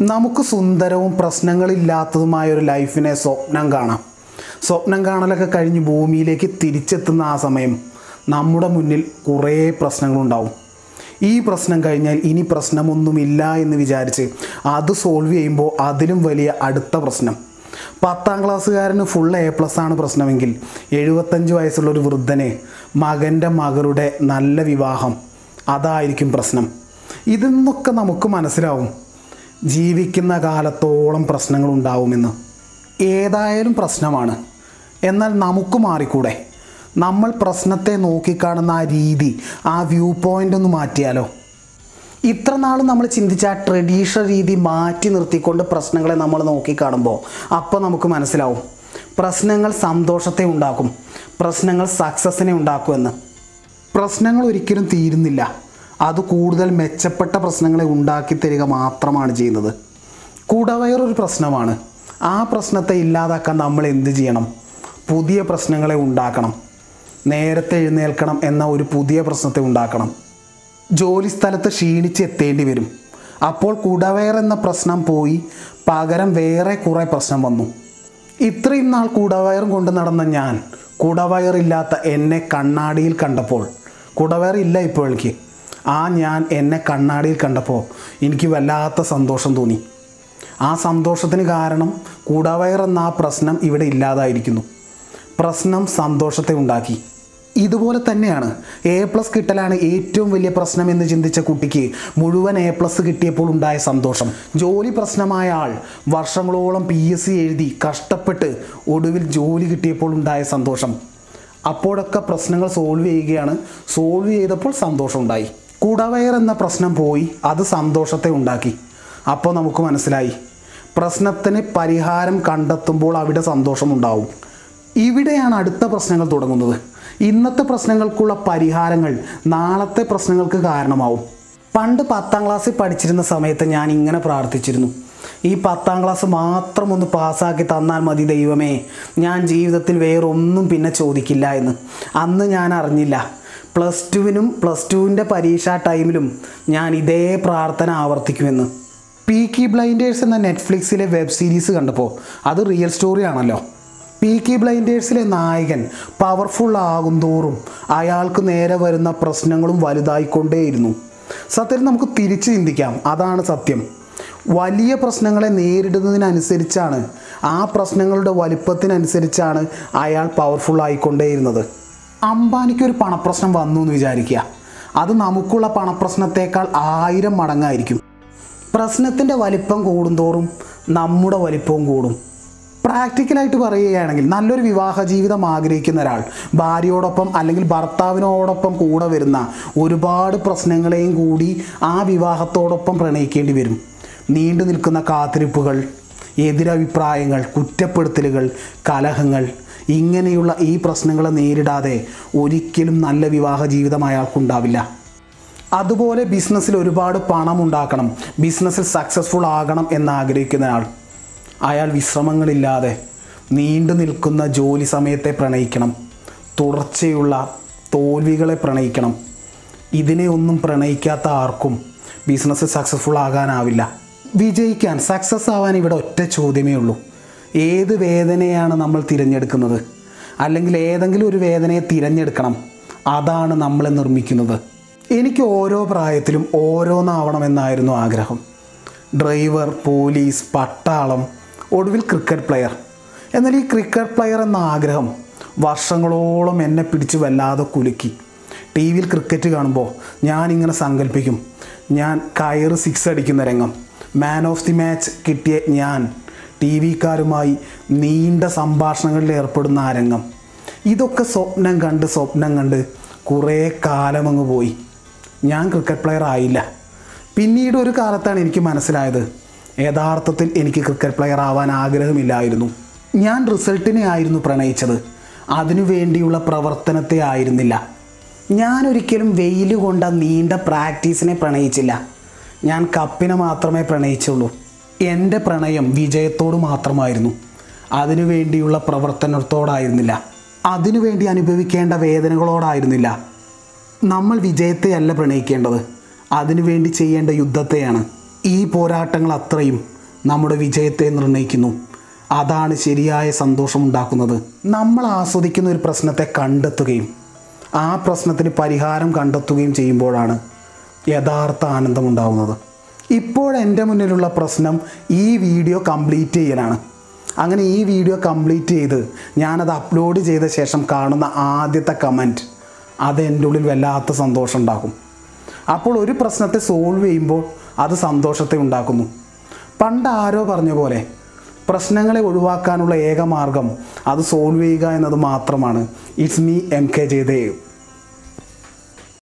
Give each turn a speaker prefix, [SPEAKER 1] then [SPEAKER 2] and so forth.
[SPEAKER 1] നമുക്ക് സുന്ദരവും പ്രശ്നങ്ങളില്ലാത്തതുമായ ഒരു ലൈഫിനെ സ്വപ്നം കാണാം. സ്വപ്നം കാണലൊക്കെ കഴിഞ്ഞ് ഭൂമിയിലേക്ക് തിരിച്ചെത്തുന്ന ആ സമയം നമ്മുടെ മുന്നിൽ കുറേ പ്രശ്നങ്ങളുണ്ടാവും. ഈ പ്രശ്നം കഴിഞ്ഞാൽ ഇനി പ്രശ്നമൊന്നുമില്ല എന്ന് വിചാരിച്ച് അത് സോൾവ് ചെയ്യുമ്പോൾ അതിലും വലിയ അടുത്ത പ്രശ്നം. പത്താം ക്ലാസ്സുകാരന് ഫുൾ എ പ്ലസ് ആണ് പ്രശ്നമെങ്കിൽ എഴുപത്തഞ്ച് വയസ്സുള്ള ഒരു വൃദ്ധന് മകന്റെ മകളുടെ നല്ല വിവാഹം അതായിരിക്കും പ്രശ്നം. ഇതിൽ നിന്നൊക്കെ നമുക്ക് മനസ്സിലാവും ജീവിക്കുന്ന കാലത്തോളം പ്രശ്നങ്ങൾ ഉണ്ടാവുമെന്ന് ഏതായാലും പ്രശ്നമാണ്. എന്നാൽ നമുക്ക് മാറിക്കൂടെ? നമ്മൾ പ്രശ്നത്തെ നോക്കിക്കാണുന്ന ആ രീതി ആ വ്യൂ പോയിന്റ് ഒന്ന് മാറ്റിയാലോ? ഇത്ര നാളും നമ്മൾ ചിന്തിച്ച ആ ട്രഡീഷണൽ രീതി മാറ്റി നിർത്തിക്കൊണ്ട് പ്രശ്നങ്ങളെ നമ്മൾ നോക്കിക്കാണുമ്പോൾ അപ്പോൾ നമുക്ക് മനസ്സിലാവും. പ്രശ്നങ്ങൾ സന്തോഷത്തെ ഉണ്ടാക്കും. പ്രശ്നങ്ങൾ സക്സസ്സിനെ ഉണ്ടാക്കുമെന്ന്. പ്രശ്നങ്ങൾ ഒരിക്കലും തീരുന്നില്ല. അത് കൂടുതൽ മെച്ചപ്പെട്ട പ്രശ്നങ്ങളെ ഉണ്ടാക്കി തരിക മാത്രമാണ് ചെയ്യുന്നത്. കുടവയറൊരു പ്രശ്നമാണ്. ആ പ്രശ്നത്തെ ഇല്ലാതാക്കാൻ നമ്മൾ എന്ത് ചെയ്യണം? പുതിയ പ്രശ്നങ്ങളെ ഉണ്ടാക്കണം. നേരത്തെ എഴുന്നേൽക്കണം എന്ന ഒരു പുതിയ പ്രശ്നത്തെ ഉണ്ടാക്കണം. ജോലി സ്ഥലത്ത് ക്ഷീണിച്ച് എത്തേണ്ടി വരും. അപ്പോൾ കുടവയർ എന്ന പ്രശ്നം പോയി പകരം വേറെ കുറേ പ്രശ്നം വന്നു. ഇത്രയും നാൾ കുടവയറും കൊണ്ട് നടന്ന ഞാൻ കുടവയറില്ലാത്ത എന്നെ കണ്ണാടിയിൽ കണ്ടപ്പോൾ കുടവയർ ഇല്ല എനിക്ക്. ആ ഞാൻ എന്നെ കണ്ണാടിയിൽ കണ്ടപ്പോൾ എനിക്ക് വല്ലാത്ത സന്തോഷം തോന്നി. ആ സന്തോഷത്തിന് കാരണം കൂടാവയർ എന്ന ആ പ്രശ്നം ഇവിടെ ഇല്ലാതായിരിക്കുന്നു. പ്രശ്നം സന്തോഷത്തെ ഉണ്ടാക്കി. ഇതുപോലെ തന്നെയാണ് എ പ്ലസ് കിട്ടലാണ് ഏറ്റവും വലിയ പ്രശ്നം എന്ന് ചിന്തിച്ച കുട്ടിക്ക് മുഴുവൻ എ പ്ലസ് കിട്ടിയപ്പോൾ ഉണ്ടായ സന്തോഷം. ജോലി പ്രശ്നമായ ആൾ വർഷങ്ങളോളം പി എസ് സി എഴുതി കഷ്ടപ്പെട്ട് ഒടുവിൽ ജോലി കിട്ടിയപ്പോൾ ഉണ്ടായ സന്തോഷം. അപ്പോഴൊക്കെ പ്രശ്നങ്ങൾ സോൾവ് ചെയ്യുകയാണ്. സോൾവ് ചെയ്തപ്പോൾ സന്തോഷം ഉണ്ടായി കുടവയർ എന്ന പ്രശ്നം പോയി അത് സന്തോഷത്തെ ഉണ്ടാക്കി. അപ്പോൾ നമുക്ക് മനസ്സിലായി. പ്രശ്നത്തിന് പരിഹാരം കണ്ടെത്തുമ്പോൾ അവിടെ സന്തോഷം ഉണ്ടാവും. ഇവിടെയാണ് അടുത്ത പ്രശ്നങ്ങൾ തുടങ്ങുന്നത്. ഇന്നത്തെ പ്രശ്നങ്ങൾക്കുള്ള പരിഹാരങ്ങൾ നാളത്തെ പ്രശ്നങ്ങൾക്ക് കാരണമാവും. പണ്ട് പത്താം ക്ലാസ്സിൽ പഠിച്ചിരുന്ന സമയത്ത് ഞാൻ ഇങ്ങനെ പ്രാർത്ഥിച്ചിരുന്നു. ഈ പത്താം ക്ലാസ് മാത്രം ഒന്ന് പാസ്സാക്കി തന്നാൽ മതി ദൈവമേ. ഞാൻ ജീവിതത്തിൽ വേറൊന്നും പിന്നെ ചോദിക്കില്ല എന്ന്. അന്ന് ഞാൻ അറിഞ്ഞില്ല. പ്ലസ് ടുവിനും പ്ലസ് ടുവിന്റെ പരീക്ഷാ ടൈമിലും ഞാൻ ഇതേ പ്രാർത്ഥന ആവർത്തിക്കുമെന്ന്. പീക്കി ബ്ലൈൻഡേഴ്സ് എന്ന നെറ്റ്ഫ്ലിക്സിലെ വെബ് സീരീസ് കണ്ടപ്പോൾ അത് റിയൽ സ്റ്റോറി ആണല്ലോ. പീക്കി ബ്ലൈൻഡേഴ്സിലെ നായകൻ പവർഫുൾ ആകും തോറും അയാൾക്ക് നേരെ വരുന്ന പ്രശ്നങ്ങളും വലുതായിക്കൊണ്ടേയിരുന്നു. സത്യം നമുക്ക് തിരിച്ചു ചിന്തിക്കാം. അതാണ് സത്യം. വലിയ പ്രശ്നങ്ങളെ നേരിടുന്നതിനനുസരിച്ചാണ്. ആ പ്രശ്നങ്ങളുടെ വലിപ്പത്തിനനുസരിച്ചാണ് അയാൾ പവർഫുൾ ആയിക്കൊണ്ടേയിരുന്നത്. അംബാനിക്ക് ഒരു പണപ്രശ്നം വന്നു എന്ന് വിചാരിക്കുക. അത് നമുക്കുള്ള പണപ്രശ്നത്തേക്കാൾ ആയിരം മടങ്ങായിരിക്കും. പ്രശ്നത്തിന്റെ വലിപ്പം കൂടുന്തോറും നമ്മുടെ വലിപ്പവും കൂടും. പ്രാക്ടിക്കലായിട്ട് പറയുകയാണെങ്കിൽ നല്ലൊരു വിവാഹ ജീവിതം ആഗ്രഹിക്കുന്ന ഒരാൾ ഭാര്യയോടൊപ്പം അല്ലെങ്കിൽ ഭർത്താവിനോടൊപ്പം കൂടെ വരുന്ന ഒരുപാട് പ്രശ്നങ്ങളെയും കൂടി ആ വിവാഹത്തോടൊപ്പം പ്രണയിക്കേണ്ടി വരും. നീണ്ടു നിൽക്കുന്ന കാത്തിരിപ്പുകൾ എതിരഭിപ്രായങ്ങൾ കുറ്റപ്പെടുത്തലുകൾ കലഹങ്ങൾ ഇങ്ങനെയുള്ള ഈ പ്രശ്നങ്ങളെ നേരിടാതെ ഒരിക്കലും നല്ല വിവാഹ ജീവിതം അയാൾക്കുണ്ടാവില്ല. അതുപോലെ ബിസിനസ്സിൽ ഒരുപാട് പണം ഉണ്ടാക്കണം ബിസിനസ്സിൽ സക്സസ്ഫുൾ ആകണം എന്ന് ആഗ്രഹിക്കുന്ന ആൾ. അയാൾ വിശ്രമങ്ങളില്ലാതെ നീണ്ടു നിൽക്കുന്ന ജോലി സമയത്തെ പ്രണയിക്കണം തുടർച്ചയുള്ള തോൽവികളെ പ്രണയിക്കണം. ഇതിനെ ഒന്നും പ്രണയിക്കാത്ത ആർക്കും ബിസിനസ് സക്സസ്ഫുൾ ആകാനാവില്ല. വിജയിക്കാൻ സക്സസ് ആവാൻ ഇവിടെ ഒറ്റ ചോദ്യമേ ഉള്ളൂ. ഏത് വേദനയാണ് നമ്മൾ തിരഞ്ഞെടുക്കുന്നത്? അല്ലെങ്കിൽ ഏതെങ്കിലും ഒരു വേദനയെ തിരഞ്ഞെടുക്കണം. അതാണ് നമ്മളെ നിർമ്മിക്കുന്നത്. എനിക്ക് ഓരോ പ്രായത്തിലും ഓരോന്നാവണമെന്നായിരുന്നു ആഗ്രഹം. ഡ്രൈവർ പോലീസ് പട്ടാളം ഒടുവിൽ ക്രിക്കറ്റ് പ്ലെയർ. എന്നാൽ ഈ ക്രിക്കറ്റ് പ്ലെയർ എന്ന ആഗ്രഹം വർഷങ്ങളോളം എന്നെ പിടിച്ച് വല്ലാതെ കുലുക്കി. ടി വിയിൽ ക്രിക്കറ്റ് കാണുമ്പോൾ ഞാനിങ്ങനെ സങ്കല്പിക്കും. ഞാൻ കയറ് സിക്സ് അടിക്കുന്ന രംഗം. മാൻ ഓഫ് ദി മാച്ച് കിട്ടിയ ഞാൻ. ടി വിക്കാരുമായി നീണ്ട സംഭാഷണങ്ങളിൽ ഏർപ്പെടുന്ന അരങ്ങം ഇതൊക്കെ സ്വപ്നം കണ്ട് സ്വപ്നം കണ്ട് കുറേ കാലമങ്ങ് പോയി. ഞാൻ ക്രിക്കറ്റ് പ്ലെയർ ആയില്ല. പിന്നീട് ഒരു കാലത്താണ് എനിക്ക് മനസ്സിലായത്. യഥാർത്ഥത്തിൽ എനിക്ക് ക്രിക്കറ്റ് പ്ലെയർ ആവാൻ ആഗ്രഹമില്ലായിരുന്നു. ഞാൻ റിസൾട്ടിനെ ആയിരുന്നു പ്രണയിച്ചത്. അതിനു വേണ്ടിയുള്ള പ്രവർത്തനത്തെ ആയിരുന്നില്ല. ഞാനൊരിക്കലും വെയിൽ കൊണ്ട നീണ്ട പ്രാക്ടീസിനെ പ്രണയിച്ചില്ല. ഞാൻ കപ്പിനെ മാത്രമേ പ്രണയിച്ചുള്ളൂ. എന്റെ പ്രണയം വിജയത്തോട് മാത്രമായിരുന്നു. അതിനുവേണ്ടിയുള്ള പ്രവർത്തനത്തോടായിരുന്നില്ല. അതിനുവേണ്ടി അനുഭവിക്കേണ്ട വേദനകളോടായിരുന്നില്ല. നമ്മൾ വിജയത്തെയല്ല പ്രണയിക്കേണ്ടത്. അതിനുവേണ്ടി ചെയ്യേണ്ട യുദ്ധത്തെയാണ്. ഈ പോരാട്ടങ്ങൾ അത്രയും നമ്മുടെ വിജയത്തെ നിർണയിക്കുന്നു അതാണ് ശരിയായ സന്തോഷം ഉണ്ടാക്കുന്നത് നമ്മൾ ആസ്വദിക്കുന്ന ഒരു പ്രശ്നത്തെ കണ്ടെത്തുകയും ആ പ്രശ്നത്തിന് പരിഹാരം കണ്ടെത്തുകയും ചെയ്യുമ്പോഴാണ് യഥാർത്ഥ ആനന്ദമുണ്ടാവുന്നത്. ഇപ്പോൾ എന്റെ മുന്നിലുള്ള പ്രശ്നം ഈ വീഡിയോ കംപ്ലീറ്റ് ചെയ്യലാണ്. അങ്ങനെ ഈ വീഡിയോ കംപ്ലീറ്റ് ചെയ്ത് ഞാനത് അപ്ലോഡ് ചെയ്ത ശേഷം കാണുന്ന ആദ്യത്തെ കമന്റ് അത് എന്റെ ഉള്ളിൽ വല്ലാത്ത സന്തോഷം ഉണ്ടാക്കും. അപ്പോൾ ഒരു പ്രശ്നത്തെ സോൾവ് ചെയ്യുമ്പോൾ അത് സന്തോഷത്തെ ഉണ്ടാക്കുന്നു. പണ്ട് ആരോ പറഞ്ഞ പോലെ പ്രശ്നങ്ങളെ ഒഴിവാക്കാനുള്ള ഏക മാർഗം അത് സോൾവ് ചെയ്യുക എന്നത് മാത്രമാണ്. It's me M K Jayadev